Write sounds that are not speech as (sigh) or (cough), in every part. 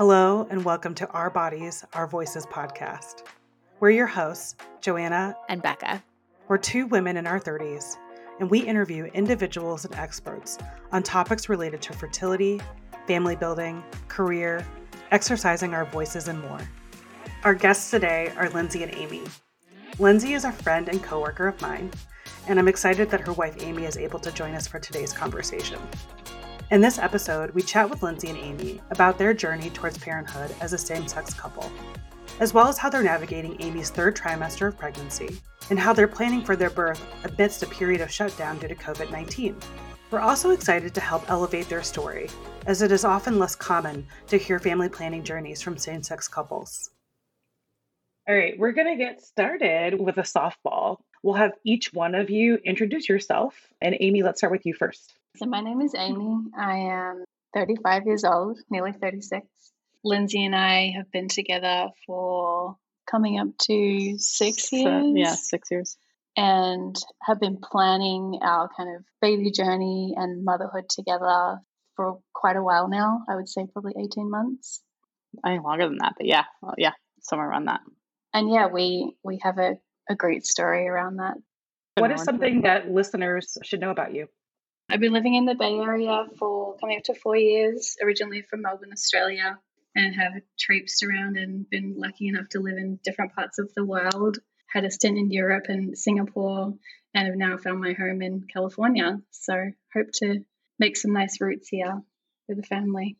Hello, and welcome to Our Bodies, Our Voices podcast. We're your hosts, Joanna and Becca. We're two women in our 30s, and we interview individuals and experts on topics related to fertility, family building, career, exercising our voices, and more. Our guests today are Lindsay and Amy. Lindsay is a friend and coworker of mine, and I'm excited that her wife Amy is able to join us for today's conversation. In this episode, we chat with Lindsay and Amy about their journey towards parenthood as a same sex couple, as well as how they're navigating Amy's third trimester of pregnancy and how they're planning for their birth amidst a period of shutdown due to COVID 19. We're also excited to help elevate their story, as it is often less common to hear family planning journeys from same sex couples. All right, we're going to get started with a softball. We'll have each one of you introduce yourself. And Amy, let's start with you first. So, my name is Amy. I am 35 years old, nearly 36. Lindsay and I have been together for coming up to six uh, years. So, yeah, six years. And have been planning our kind of baby journey and motherhood together for quite a while now. I would say probably 18 months. I think longer than that, but yeah, well, yeah, somewhere around that. And yeah, we we have a, a great story around that. What is something that listeners should know about you? I've been living in the Bay Area for coming up to four years, originally from Melbourne, Australia, and have traipsed around and been lucky enough to live in different parts of the world. Had a stint in Europe and Singapore, and have now found my home in California. So, hope to make some nice roots here with the family.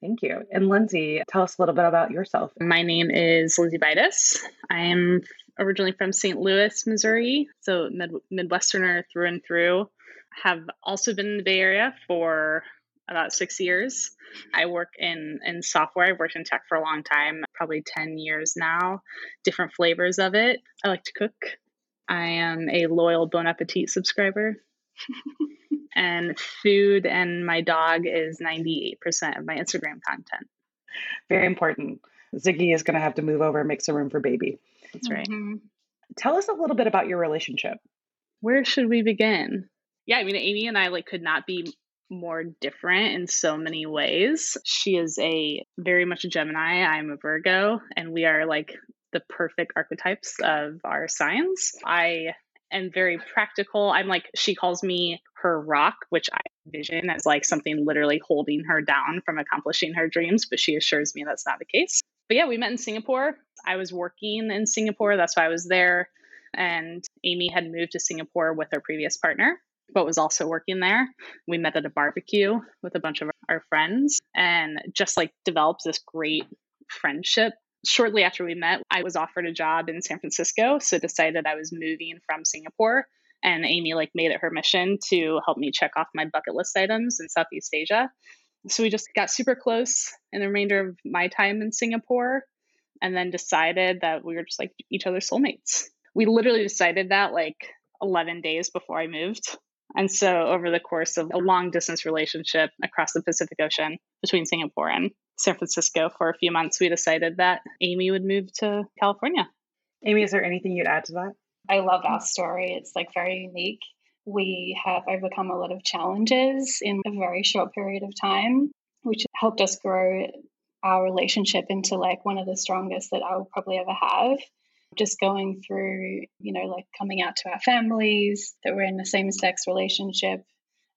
Thank you. And Lindsay, tell us a little bit about yourself. My name is Lindsay Vitus. I am originally from St. Louis, Missouri, so mid- Midwesterner through and through have also been in the Bay Area for about six years. I work in, in software. I've worked in tech for a long time, probably 10 years now, different flavors of it. I like to cook. I am a loyal Bon Appetit subscriber. (laughs) and food and my dog is 98% of my Instagram content. Very important. Ziggy is going to have to move over and make some room for baby. That's right. Mm-hmm. Tell us a little bit about your relationship. Where should we begin? yeah, I mean, Amy and I like could not be more different in so many ways. She is a very much a Gemini. I'm a Virgo, and we are like the perfect archetypes of our signs. I am very practical. I'm like, she calls me her rock, which I envision as like something literally holding her down from accomplishing her dreams, but she assures me that's not the case. But yeah, we met in Singapore. I was working in Singapore, that's why I was there. And Amy had moved to Singapore with her previous partner but was also working there. We met at a barbecue with a bunch of our friends and just like developed this great friendship. Shortly after we met, I was offered a job in San Francisco, so decided I was moving from Singapore. And Amy like made it her mission to help me check off my bucket list items in Southeast Asia. So we just got super close in the remainder of my time in Singapore and then decided that we were just like each other's soulmates. We literally decided that like 11 days before I moved. And so, over the course of a long distance relationship across the Pacific Ocean between Singapore and San Francisco for a few months, we decided that Amy would move to California. Amy, is there anything you'd add to that? I love our story. It's like very unique. We have overcome a lot of challenges in a very short period of time, which helped us grow our relationship into like one of the strongest that I will probably ever have just going through, you know, like coming out to our families that we're in a same sex relationship,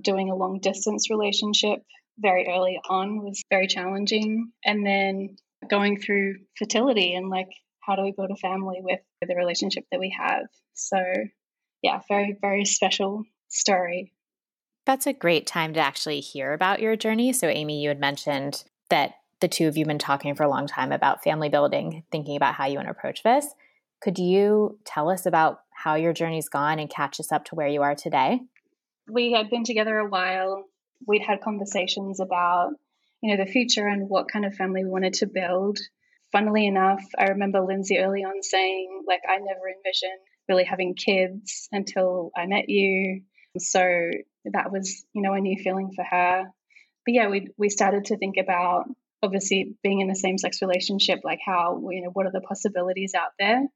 doing a long distance relationship very early on was very challenging. And then going through fertility and like, how do we build a family with the relationship that we have? So, yeah, very, very special story. That's a great time to actually hear about your journey. So, Amy, you had mentioned that the two of you have been talking for a long time about family building, thinking about how you want to approach this. Could you tell us about how your journey's gone and catch us up to where you are today? We had been together a while. We'd had conversations about, you know, the future and what kind of family we wanted to build. Funnily enough, I remember Lindsay early on saying, like, I never envisioned really having kids until I met you. So that was, you know, a new feeling for her. But yeah, we we started to think about obviously being in a same sex relationship, like how, you know, what are the possibilities out there?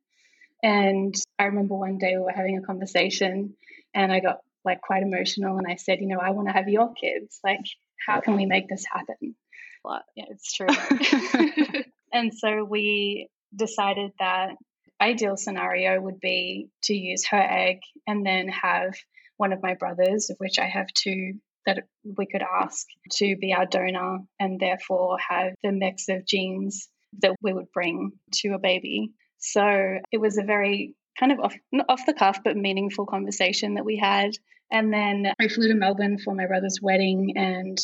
And I remember one day we were having a conversation and I got like quite emotional and I said, you know, I want to have your kids. Like, how can we make this happen? Yeah, it's true. (laughs) (laughs) and so we decided that ideal scenario would be to use her egg and then have one of my brothers, of which I have two that we could ask to be our donor and therefore have the mix of genes that we would bring to a baby. So it was a very kind of off, off the cuff but meaningful conversation that we had. And then I flew to Melbourne for my brother's wedding, and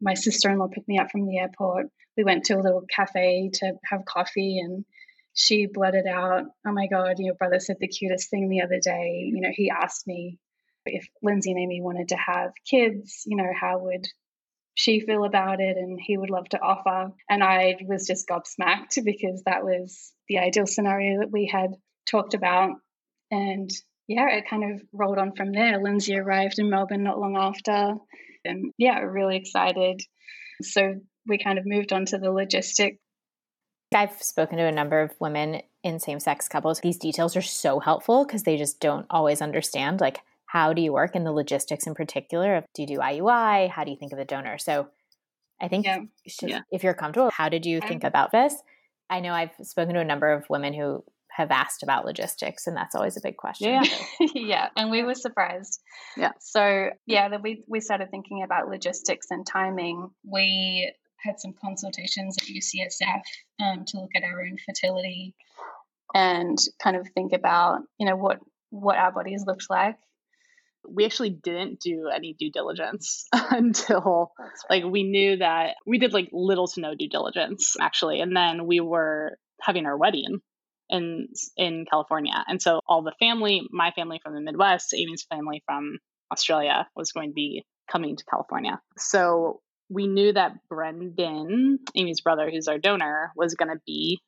my sister in law picked me up from the airport. We went to a little cafe to have coffee, and she blurted out, Oh my God, your brother said the cutest thing the other day. You know, he asked me if Lindsay and Amy wanted to have kids, you know, how would she feel about it and he would love to offer. And I was just gobsmacked because that was the ideal scenario that we had talked about. And yeah, it kind of rolled on from there. Lindsay arrived in Melbourne not long after. And yeah, really excited. So we kind of moved on to the logistic. I've spoken to a number of women in same sex couples. These details are so helpful because they just don't always understand like how do you work in the logistics in particular? Do you do IUI? How do you think of the donor? So I think yeah. yeah. if you're comfortable, how did you think about this? I know I've spoken to a number of women who have asked about logistics, and that's always a big question. Yeah, (laughs) (laughs) yeah, and we were surprised. Yeah. So yeah, that we we started thinking about logistics and timing. We had some consultations at UCSF um, to look at our own fertility and kind of think about you know what what our bodies looked like we actually didn't do any due diligence (laughs) until right. like we knew that we did like little to no due diligence actually and then we were having our wedding in in California and so all the family my family from the Midwest Amy's family from Australia was going to be coming to California so we knew that Brendan Amy's brother who's our donor was going to be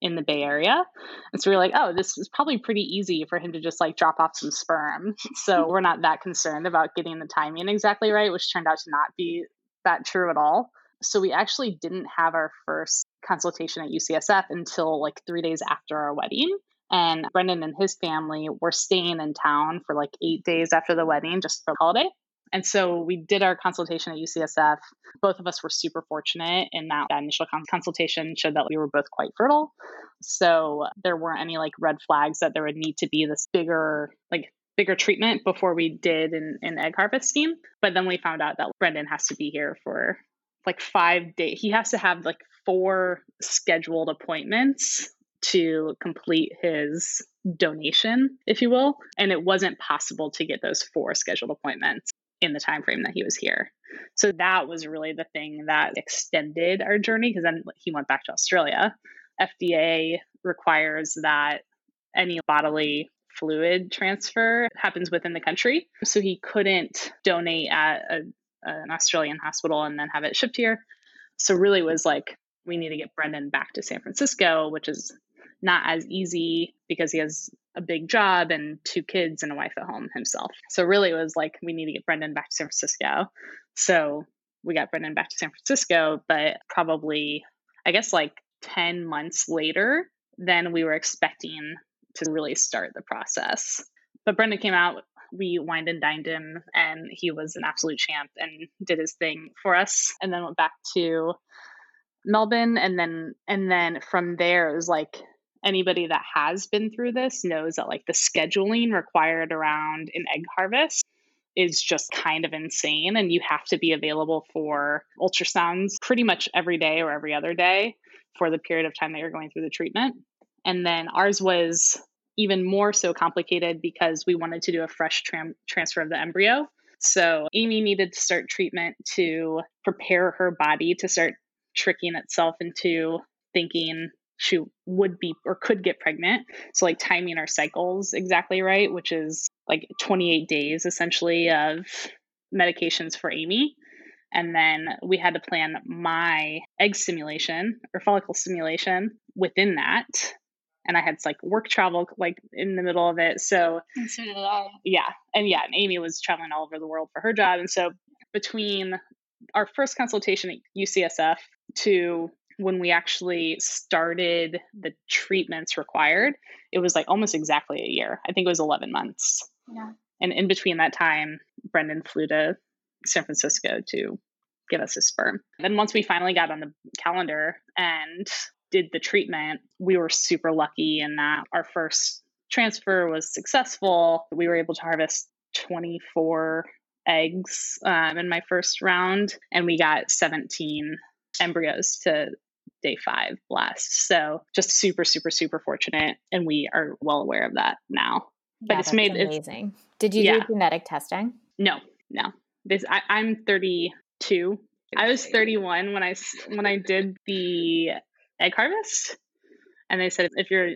in the Bay Area. And so we are like, oh, this is probably pretty easy for him to just like drop off some sperm. So (laughs) we're not that concerned about getting the timing exactly right, which turned out to not be that true at all. So we actually didn't have our first consultation at UCSF until like three days after our wedding. And Brendan and his family were staying in town for like eight days after the wedding just for the holiday. And so we did our consultation at UCSF. Both of us were super fortunate in that, that initial consultation showed that we were both quite fertile. So there weren't any like red flags that there would need to be this bigger, like bigger treatment before we did an, an egg harvest scheme. But then we found out that Brendan has to be here for like five days. He has to have like four scheduled appointments to complete his donation, if you will. And it wasn't possible to get those four scheduled appointments in the time frame that he was here. So that was really the thing that extended our journey because then he went back to Australia. FDA requires that any bodily fluid transfer happens within the country. So he couldn't donate at a, Uh, an Australian hospital and then have it shipped here. So really was like we need to get Brendan back to San Francisco, which is not as easy because he has a big job and two kids and a wife at home himself. So really was like we need to get Brendan back to San Francisco. So we got Brendan back to San Francisco, but probably I guess like 10 months later than we were expecting to really start the process. But Brendan came out, we wined and dined him, and he was an absolute champ and did his thing for us. And then went back to Melbourne, and then and then from there it was like anybody that has been through this knows that like the scheduling required around an egg harvest is just kind of insane and you have to be available for ultrasounds pretty much every day or every other day for the period of time that you're going through the treatment and then ours was even more so complicated because we wanted to do a fresh tram- transfer of the embryo so amy needed to start treatment to prepare her body to start tricking itself into thinking she would be or could get pregnant. So, like timing our cycles exactly right, which is like 28 days essentially of medications for Amy. And then we had to plan my egg stimulation or follicle stimulation within that. And I had like work travel like in the middle of it. So, and so did I. Yeah. And yeah, and Amy was traveling all over the world for her job. And so between our first consultation at UCSF to when we actually started the treatments required, it was like almost exactly a year. I think it was 11 months. Yeah. And in between that time, Brendan flew to San Francisco to give us his sperm. Then once we finally got on the calendar and did the treatment, we were super lucky in that our first transfer was successful. We were able to harvest 24 eggs um, in my first round, and we got 17 embryos to day five blast. So just super, super, super fortunate. And we are well aware of that now. But yeah, it's made amazing. It's, Did you yeah. do genetic testing? No, no. This I, I'm 32. I was 31 when I when I did the egg harvest, and they said if you're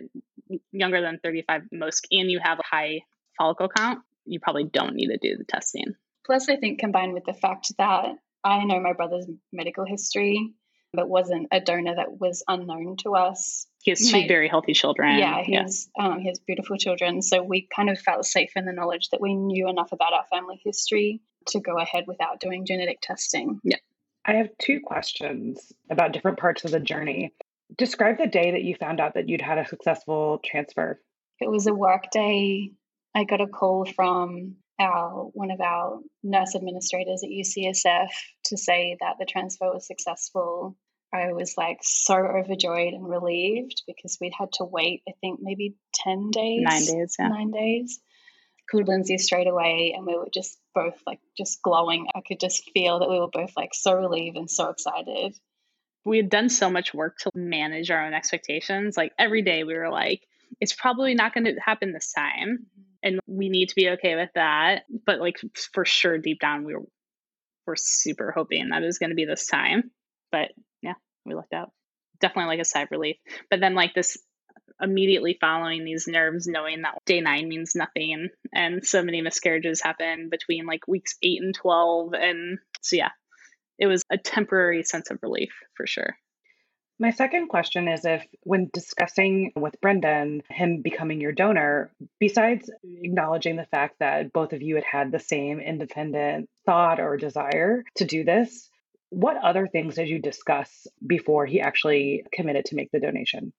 younger than 35 most and you have a high follicle count, you probably don't need to do the testing. Plus, I think combined with the fact that I know my brother's medical history, but wasn't a donor that was unknown to us. He has two very healthy children. Yeah, he, yeah. Has, um, he has beautiful children. So we kind of felt safe in the knowledge that we knew enough about our family history to go ahead without doing genetic testing. Yeah. I have two questions about different parts of the journey. Describe the day that you found out that you'd had a successful transfer. It was a work day. I got a call from our one of our nurse administrators at UCSF to say that the transfer was successful. I was like so overjoyed and relieved because we'd had to wait, I think maybe 10 days. Nine days, yeah. Nine days. Called Lindsay straight away and we were just both like just glowing. I could just feel that we were both like so relieved and so excited. We had done so much work to manage our own expectations. Like every day we were like, it's probably not going to happen this time. And we need to be okay with that. But like for sure, deep down, we were we're super hoping that it was going to be this time. But yeah, we lucked out. Definitely like a sigh of relief. But then like this immediately following these nerves, knowing that day nine means nothing, and so many miscarriages happen between like weeks eight and twelve, and so yeah, it was a temporary sense of relief for sure. My second question is if, when discussing with Brendan, him becoming your donor, besides acknowledging the fact that both of you had had the same independent thought or desire to do this, what other things did you discuss before he actually committed to make the donation?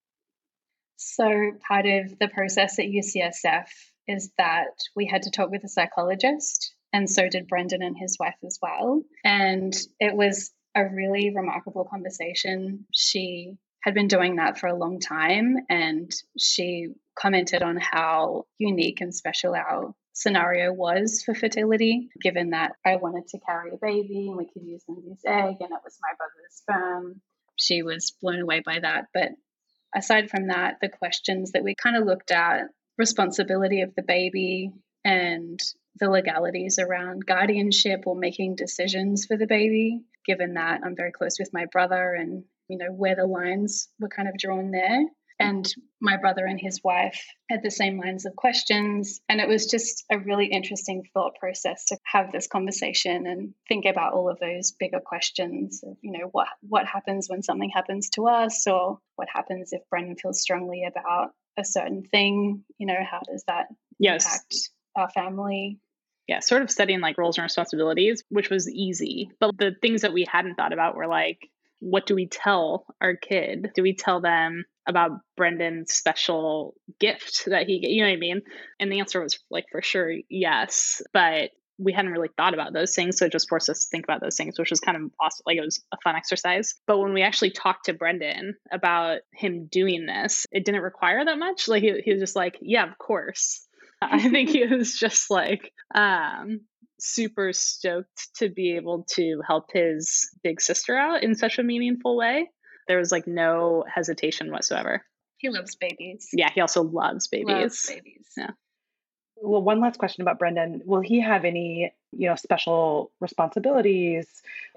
So, part of the process at UCSF is that we had to talk with a psychologist, and so did Brendan and his wife as well. And it was a really remarkable conversation. She had been doing that for a long time and she commented on how unique and special our scenario was for fertility, given that I wanted to carry a baby and we could use Lindsay's egg and it was my brother's sperm. She was blown away by that. But aside from that, the questions that we kind of looked at responsibility of the baby and the legalities around guardianship or making decisions for the baby, given that I'm very close with my brother and, you know, where the lines were kind of drawn there. And my brother and his wife had the same lines of questions. And it was just a really interesting thought process to have this conversation and think about all of those bigger questions of, you know, what what happens when something happens to us or what happens if Brendan feels strongly about a certain thing, you know, how does that yes. impact our family yeah, sort of studying like roles and responsibilities, which was easy. But the things that we hadn't thought about were like, what do we tell our kid? Do we tell them about Brendan's special gift that he, you know what I mean? And the answer was like, for sure, yes. But we hadn't really thought about those things. So it just forced us to think about those things, which was kind of awesome. Like it was a fun exercise. But when we actually talked to Brendan about him doing this, it didn't require that much. Like he, he was just like, yeah, of course. (laughs) I think he was just like um, super stoked to be able to help his big sister out in such a meaningful way. There was like no hesitation whatsoever. He loves babies. Yeah, he also loves babies. Loves babies. Yeah. Well, one last question about Brendan. Will he have any, you know, special responsibilities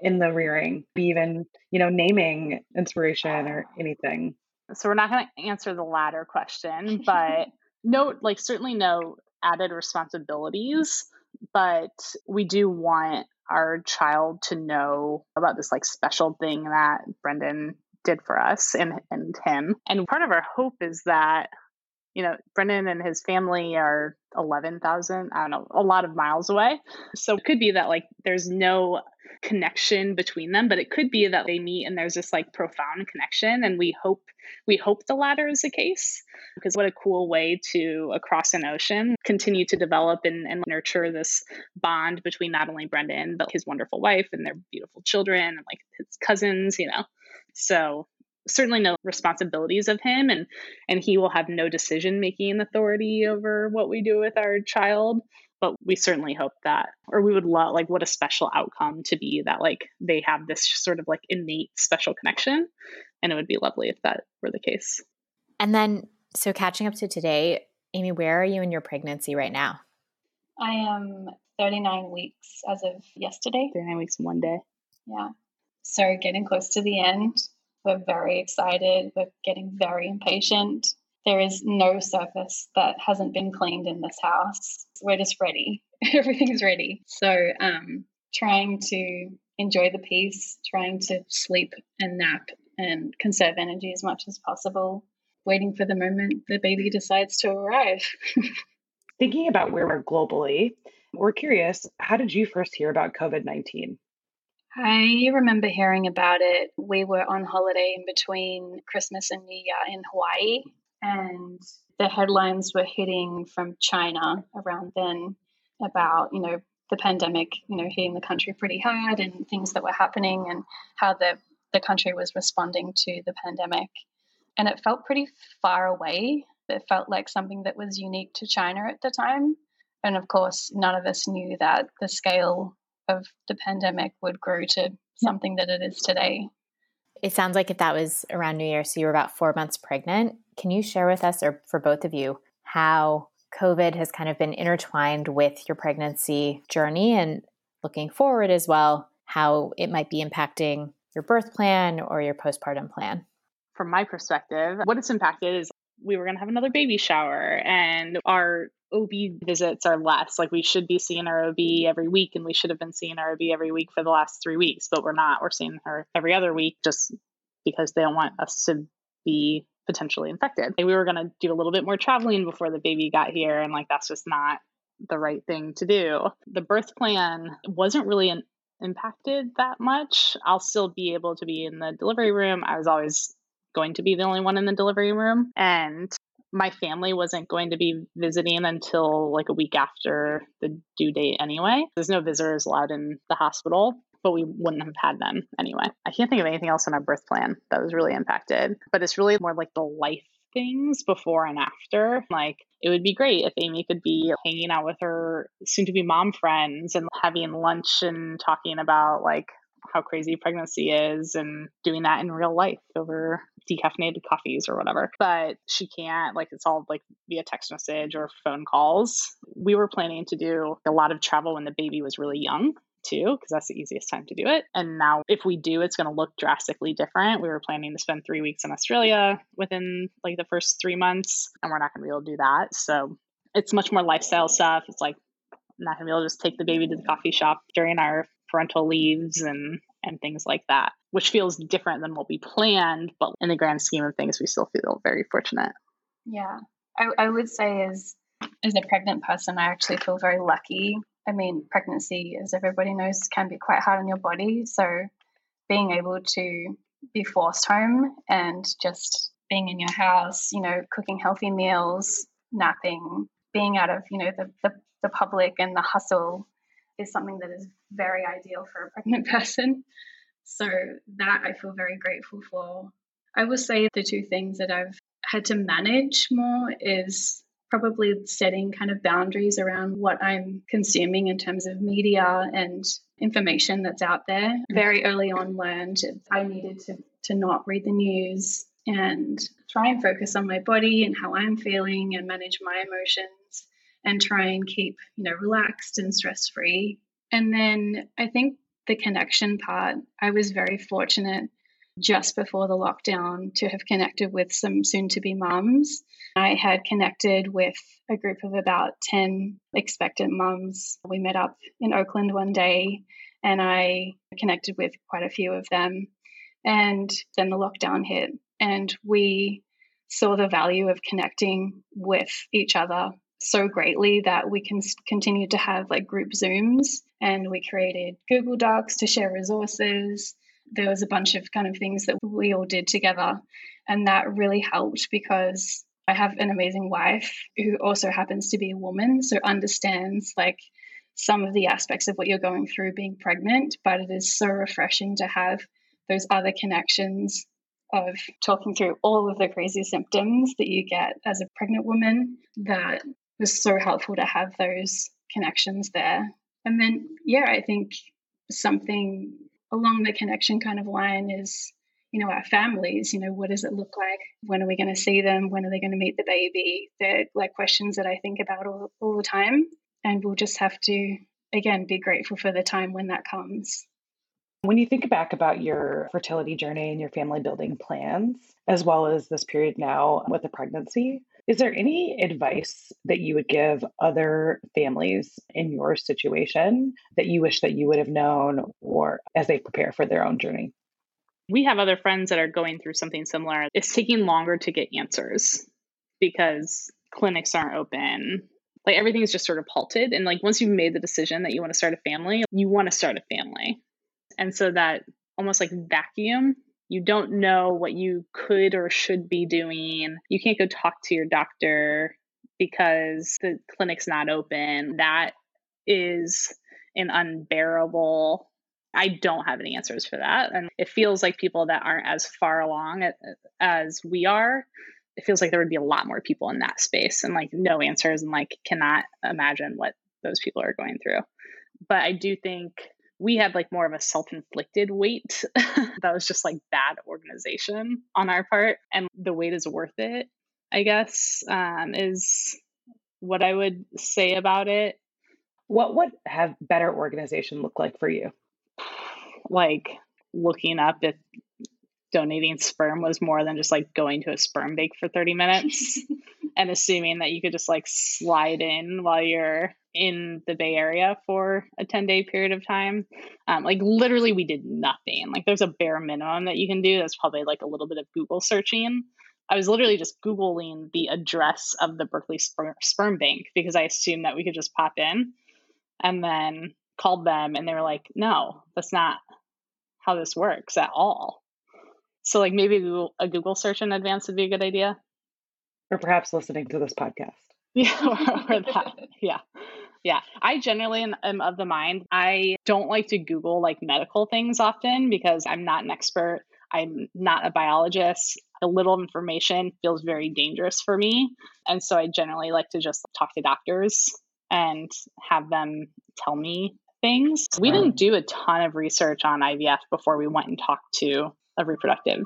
in the rearing? Be even, you know, naming inspiration or anything? So we're not going to answer the latter question, (laughs) but no, like certainly no added responsibilities, but we do want our child to know about this like special thing that Brendan did for us and, and him. And part of our hope is that you know, Brendan and his family are 11,000, I don't know, a lot of miles away. So it could be that like there's no connection between them, but it could be that they meet and there's this like profound connection. And we hope, we hope the latter is the case because what a cool way to across an ocean continue to develop and, and nurture this bond between not only Brendan, but his wonderful wife and their beautiful children and like his cousins, you know. So certainly no responsibilities of him and and he will have no decision making authority over what we do with our child but we certainly hope that or we would love like what a special outcome to be that like they have this sort of like innate special connection and it would be lovely if that were the case. And then so catching up to today amy where are you in your pregnancy right now? I am 39 weeks as of yesterday. 39 weeks one day. Yeah. So getting close to the end we're very excited. We're getting very impatient. There is no surface that hasn't been cleaned in this house. We're just ready. (laughs) Everything's ready. So, um, trying to enjoy the peace, trying to sleep and nap and conserve energy as much as possible, waiting for the moment the baby decides to arrive. (laughs) Thinking about where we're globally, we're curious how did you first hear about COVID 19? I remember hearing about it. We were on holiday in between Christmas and New Year in Hawaii, and the headlines were hitting from China around then about, you know, the pandemic, you know, hitting the country pretty hard and things that were happening and how the, the country was responding to the pandemic. And it felt pretty far away. It felt like something that was unique to China at the time. And of course, none of us knew that the scale of the pandemic would grow to something that it is today. It sounds like if that was around New Year, so you were about four months pregnant. Can you share with us, or for both of you, how COVID has kind of been intertwined with your pregnancy journey and looking forward as well, how it might be impacting your birth plan or your postpartum plan? From my perspective, what it's impacted is we were going to have another baby shower and our OB visits are less. Like we should be seeing our OB every week, and we should have been seeing our OB every week for the last three weeks, but we're not. We're seeing her every other week just because they don't want us to be potentially infected. And we were going to do a little bit more traveling before the baby got here, and like that's just not the right thing to do. The birth plan wasn't really an, impacted that much. I'll still be able to be in the delivery room. I was always going to be the only one in the delivery room. And my family wasn't going to be visiting until like a week after the due date anyway. There's no visitors allowed in the hospital, but we wouldn't have had them anyway. I can't think of anything else in our birth plan that was really impacted, but it's really more like the life things before and after. Like, it would be great if Amy could be hanging out with her soon to be mom friends and having lunch and talking about like how crazy pregnancy is and doing that in real life over decaffeinated coffees or whatever. But she can't, like, it's all like via text message or phone calls. We were planning to do a lot of travel when the baby was really young too, because that's the easiest time to do it. And now, if we do, it's going to look drastically different. We were planning to spend three weeks in Australia within like the first three months, and we're not going to be able to do that. So it's much more lifestyle stuff. It's like not going to be able to just take the baby to the coffee shop during our parental leaves and and things like that, which feels different than what we planned, but in the grand scheme of things, we still feel very fortunate. Yeah, I, I would say as as a pregnant person, I actually feel very lucky. I mean, pregnancy, as everybody knows, can be quite hard on your body. So being able to be forced home and just being in your house, you know, cooking healthy meals, napping, being out of, you know, the, the, the public and the hustle is something that is very ideal for a pregnant (laughs) person. So that I feel very grateful for. I will say the two things that I've had to manage more is probably setting kind of boundaries around what I'm consuming in terms of media and information that's out there. Very early on learned I needed to to not read the news and try and focus on my body and how I'm feeling and manage my emotions and try and keep, you know, relaxed and stress free. And then I think the connection part, I was very fortunate just before the lockdown to have connected with some soon to be mums. I had connected with a group of about 10 expectant mums. We met up in Oakland one day and I connected with quite a few of them. And then the lockdown hit, and we saw the value of connecting with each other so greatly that we can continue to have like group Zooms and we created Google Docs to share resources. There was a bunch of kind of things that we all did together. And that really helped because I have an amazing wife who also happens to be a woman, so understands like some of the aspects of what you're going through being pregnant. But it is so refreshing to have those other connections of talking through all of the crazy symptoms that you get as a pregnant woman that was so helpful to have those connections there. And then, yeah, I think something along the connection kind of line is, you know, our families, you know, what does it look like? When are we going to see them? When are they going to meet the baby? They're like questions that I think about all, all the time. And we'll just have to, again, be grateful for the time when that comes. When you think back about your fertility journey and your family building plans, as well as this period now with the pregnancy, is there any advice that you would give other families in your situation that you wish that you would have known or as they prepare for their own journey? We have other friends that are going through something similar. It's taking longer to get answers because clinics aren't open. Like everything's just sort of halted. And like once you've made the decision that you want to start a family, you want to start a family. And so that almost like vacuum, you don't know what you could or should be doing. You can't go talk to your doctor because the clinic's not open. That is an unbearable. I don't have any answers for that. And it feels like people that aren't as far along as we are, it feels like there would be a lot more people in that space and like no answers and like cannot imagine what those people are going through. But I do think we had like more of a self-inflicted wait. (laughs) That was just like bad organization on our part and the wait is worth it i guess um, is what i would say about it. What would have better organization look like for you? (sighs) Like looking up if donating sperm was more than just like going to a sperm bank for 30 minutes (laughs) and assuming that you could just like slide in while you're in the Bay Area for a 10 day period of time. Um, like literally, we did nothing. Like there's a bare minimum that you can do. That's probably like a little bit of Google searching. I was literally just Googling the address of the Berkeley sperm, sperm bank because I assumed that we could just pop in and then called them and they were like, no, that's not how this works at all. So like maybe Google, a Google search in advance would be a good idea. Or perhaps listening to this podcast. (laughs) Yeah, or, or that. Yeah. Yeah, I generally am of the mind I don't like to Google like medical things often because I'm not an expert. I'm not a biologist. A little information feels very dangerous for me. And so I generally like to just talk to doctors and have them tell me things. We didn't do a ton of research on IVF before we went and talked to a reproductive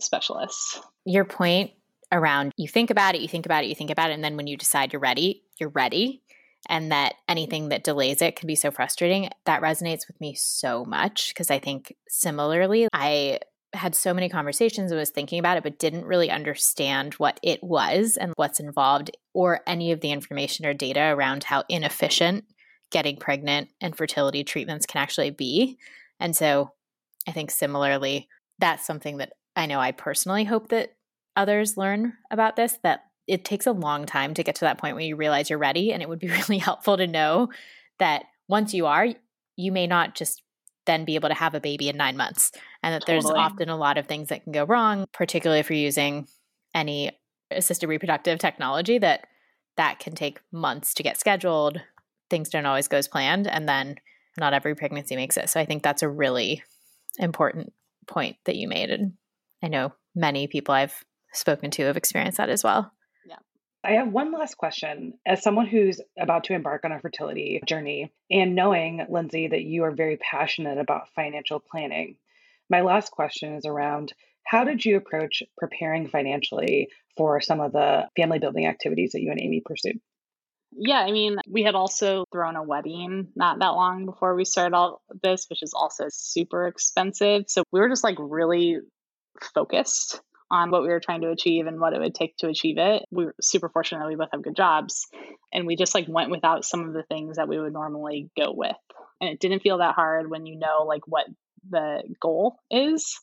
specialist. Your point around you think about it, you think about it, you think about it, and then when you decide you're ready, you're ready and that anything that delays it can be so frustrating. That resonates with me so much because I think similarly, I had so many conversations and was thinking about it, but didn't really understand what it was and what's involved or any of the information or data around how inefficient getting pregnant and fertility treatments can actually be. And so I think similarly, that's something that I know I personally hope that others learn about this that it takes a long time to get to that point where you realize you're ready. And it would be (laughs) really helpful to know that once you are, you may not just then be able to have a baby in nine months. And that totally. there's often a lot of things that can go wrong, particularly if you're using any assisted reproductive technology that that can take months to get scheduled. Things don't always go as planned. And then not every pregnancy makes it. So I think that's a really important point that you made. And I know many people I've spoken to have experienced that as well. Yeah. I have one last question. As someone who's about to embark on a fertility journey, and knowing, Lindsay, that you are very passionate about financial planning, my last question is around how did you approach preparing financially for some of the family building activities that you and Amy pursued? Yeah, I mean, we had also thrown a wedding not that long before we started all this, which is also super expensive. So we were just like really focused on what we were trying to achieve and what it would take to achieve it. We were super fortunate that we both have good jobs and we just like went without some of the things that we would normally go with. And it didn't feel that hard when you know like what the goal is.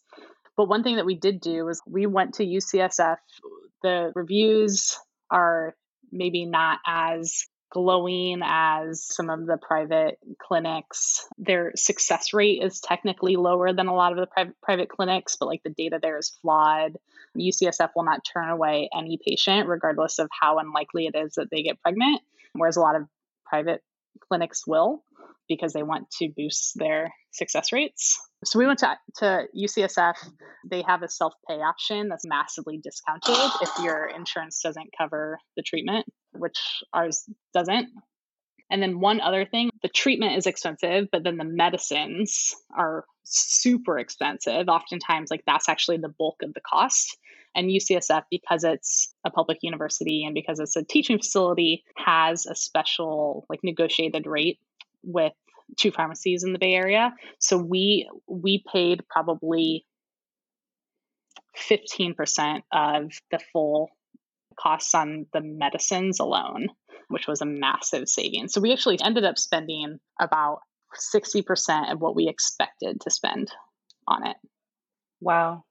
But one thing that we did do was we went to UCSF The reviews are maybe not as glowing as some of the private clinics. Their success rate is technically lower than a lot of the private private clinics, but like the data there is flawed. UCSF will not turn away any patient regardless of how unlikely it is that they get pregnant, whereas a lot of private clinics will because they want to boost their success rates. So we went to, to UCSF. They have a self pay option that's massively discounted if your insurance doesn't cover the treatment, which ours doesn't. And then one other thing the treatment is expensive, but then the medicines are super expensive. Oftentimes, like that's actually the bulk of the cost. And UCSF, because it's a public university and because it's a teaching facility, has a special, like, negotiated rate with two pharmacies in the Bay Area. So we we paid probably 15% of the full costs on the medicines alone, which was a massive savings. So we actually ended up spending about 60% of what we expected to spend on it. Wow.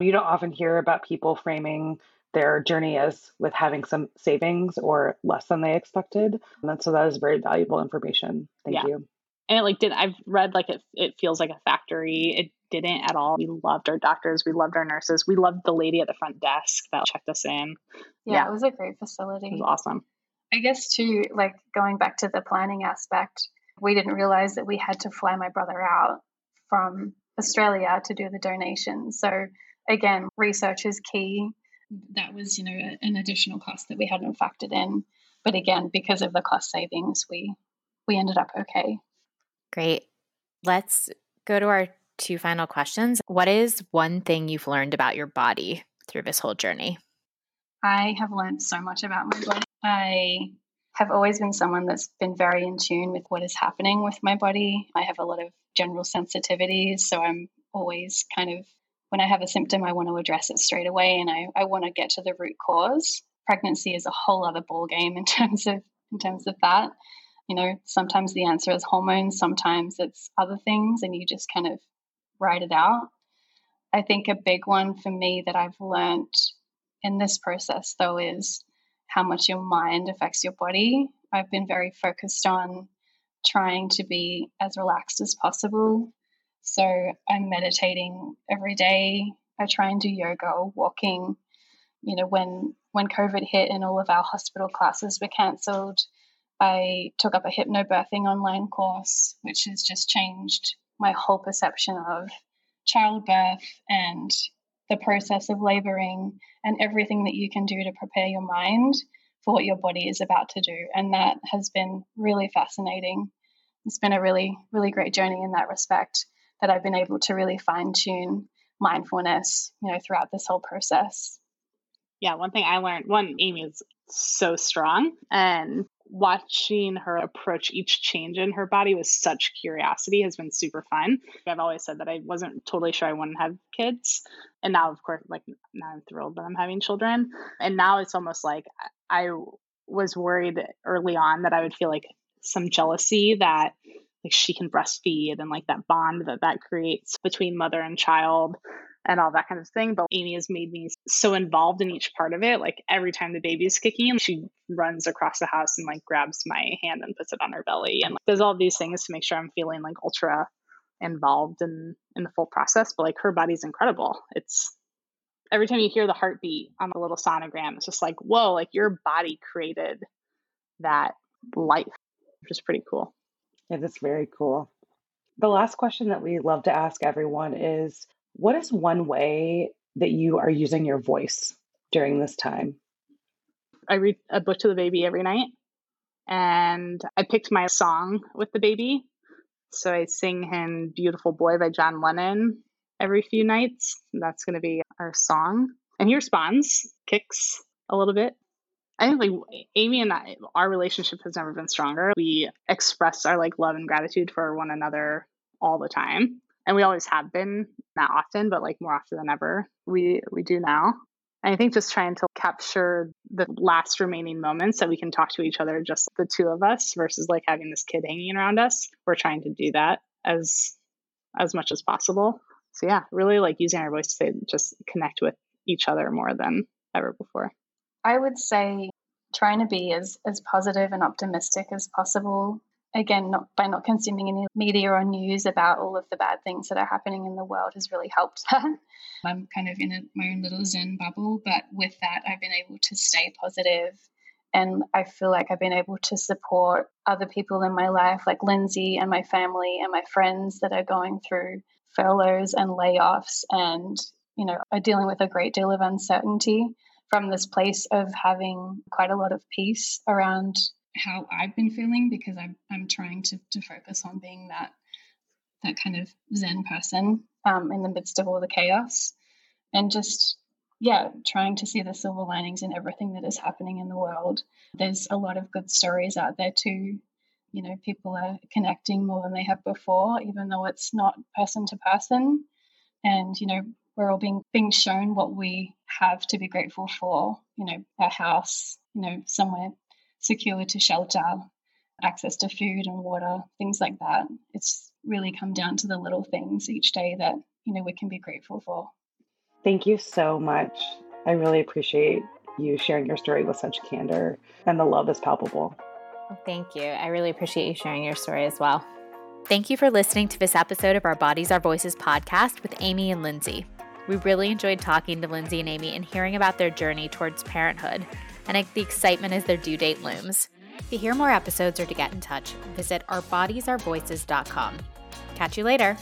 You don't often hear about people framing their journey as with having some savings or less than they expected. And so that is very valuable information. Thank yeah. you and it like did I've read like it it feels like a factory. It didn't at all. We loved our doctors, we loved our nurses, we loved the lady at the front desk that checked us in. Yeah, yeah. it was a great facility. It was awesome. I guess too, like going back to the planning aspect, we didn't realize that we had to fly my brother out from Australia to do the donation. So again, research is key. That was, you know, an additional cost that we hadn't factored in. But again, because of the cost savings, we we ended up okay. Great. Let's go to our two final questions. What is one thing you've learned about your body through this whole journey? I have learned so much about my body. I have always been someone that's been very in tune with what is happening with my body. I have a lot of general sensitivities, so I'm always kind of when I have a symptom, I want to address it straight away and I, I want to get to the root cause. Pregnancy is a whole other ball game in (laughs) terms of in terms of that you know, sometimes the answer is hormones, sometimes it's other things, and you just kind of write it out. I think a big one for me that I've learned in this process, though, is how much your mind affects your body. I've been very focused on trying to be as relaxed as possible. So I'm meditating every day. I try and do yoga or walking. You know, when when COVID hit and all of our hospital classes were cancelled, I took up a hypnobirthing online course, which has just changed my whole perception of childbirth and the process of laboring and everything that you can do to prepare your mind for what your body is about to do. And that has been really fascinating. It's been a really, really great journey in that respect that I've been able to really fine tune mindfulness, you know, throughout this whole process. Yeah, one thing I learned, one, Amy is so strong and watching her approach each change in her body with such curiosity has been super fun. I've always said that I wasn't totally sure I wouldn't have kids. And now, of course, like now I'm thrilled that I'm having children. And now it's almost like I was worried early on that I would feel like some jealousy that like she can breastfeed and like that bond that that creates between mother and child and all that kind of thing. But Amy has made me so involved in each part of it. Like every time the baby's kicking, she runs across the house and like grabs my hand and puts it on her belly and like, does all these things to make sure I'm feeling like ultra involved in in the full process. But like her body's incredible. It's every time you hear the heartbeat on the little sonogram, it's just like, whoa, like your body created that life, which is pretty cool. Yeah, that's very cool. The last question that we love to ask everyone is what is one way that you are using your voice during this time? I read a book to the baby every night, and I picked my song with the baby. So I sing him Beautiful Boy by John Lennon every few nights. That's going to be our song. And he responds, kicks a little bit. I think like Amy and I, our relationship has never been stronger. We express our like love and gratitude for one another all the time and we always have been not often but like more often than ever we we do now and i think just trying to capture the last remaining moments that we can talk to each other just the two of us versus like having this kid hanging around us we're trying to do that as as much as possible so yeah really like using our voice to just connect with each other more than ever before? I would say trying to be as, as positive and optimistic as possible. Again, not by not consuming any media or news about all of the bad things that are happening in the world has really helped. I'm kind of in a, my own little Zen bubble, but with that, I've been able to stay positive and I feel like I've been able to support other people in my life, like Lindsay and my family and my friends that are going through furloughs and layoffs and, you know, are dealing with a great deal of uncertainty from this place of having quite a lot of peace around how I've been feeling because I'm, I'm trying to, to focus on being that that kind of Zen person um, in the midst of all the chaos and just yeah, trying to see the silver linings in everything that is happening in the world. There's a lot of good stories out there too. You know, people are connecting more than they have before, even though it's not person to person. And, you know, we're all being being shown what we have to be grateful for, you know, our house, you know, somewhere secure to shelter, access to food and water, things like that. It's really come down to the little things each day that, you know, we can be grateful for. Thank you so much. I really appreciate you sharing your story with such candor, and the love is palpable. Thank you. I really appreciate you sharing your story as well. Thank you for listening to this episode of our Bodies, Our Voices podcast with Amy and Lindsay. We really enjoyed talking to Lindsay and Amy and hearing about their journey towards parenthood and the excitement as their due date looms. To hear more episodes or to get in touch, visit ourbodiesourvoices.com. Catch you later.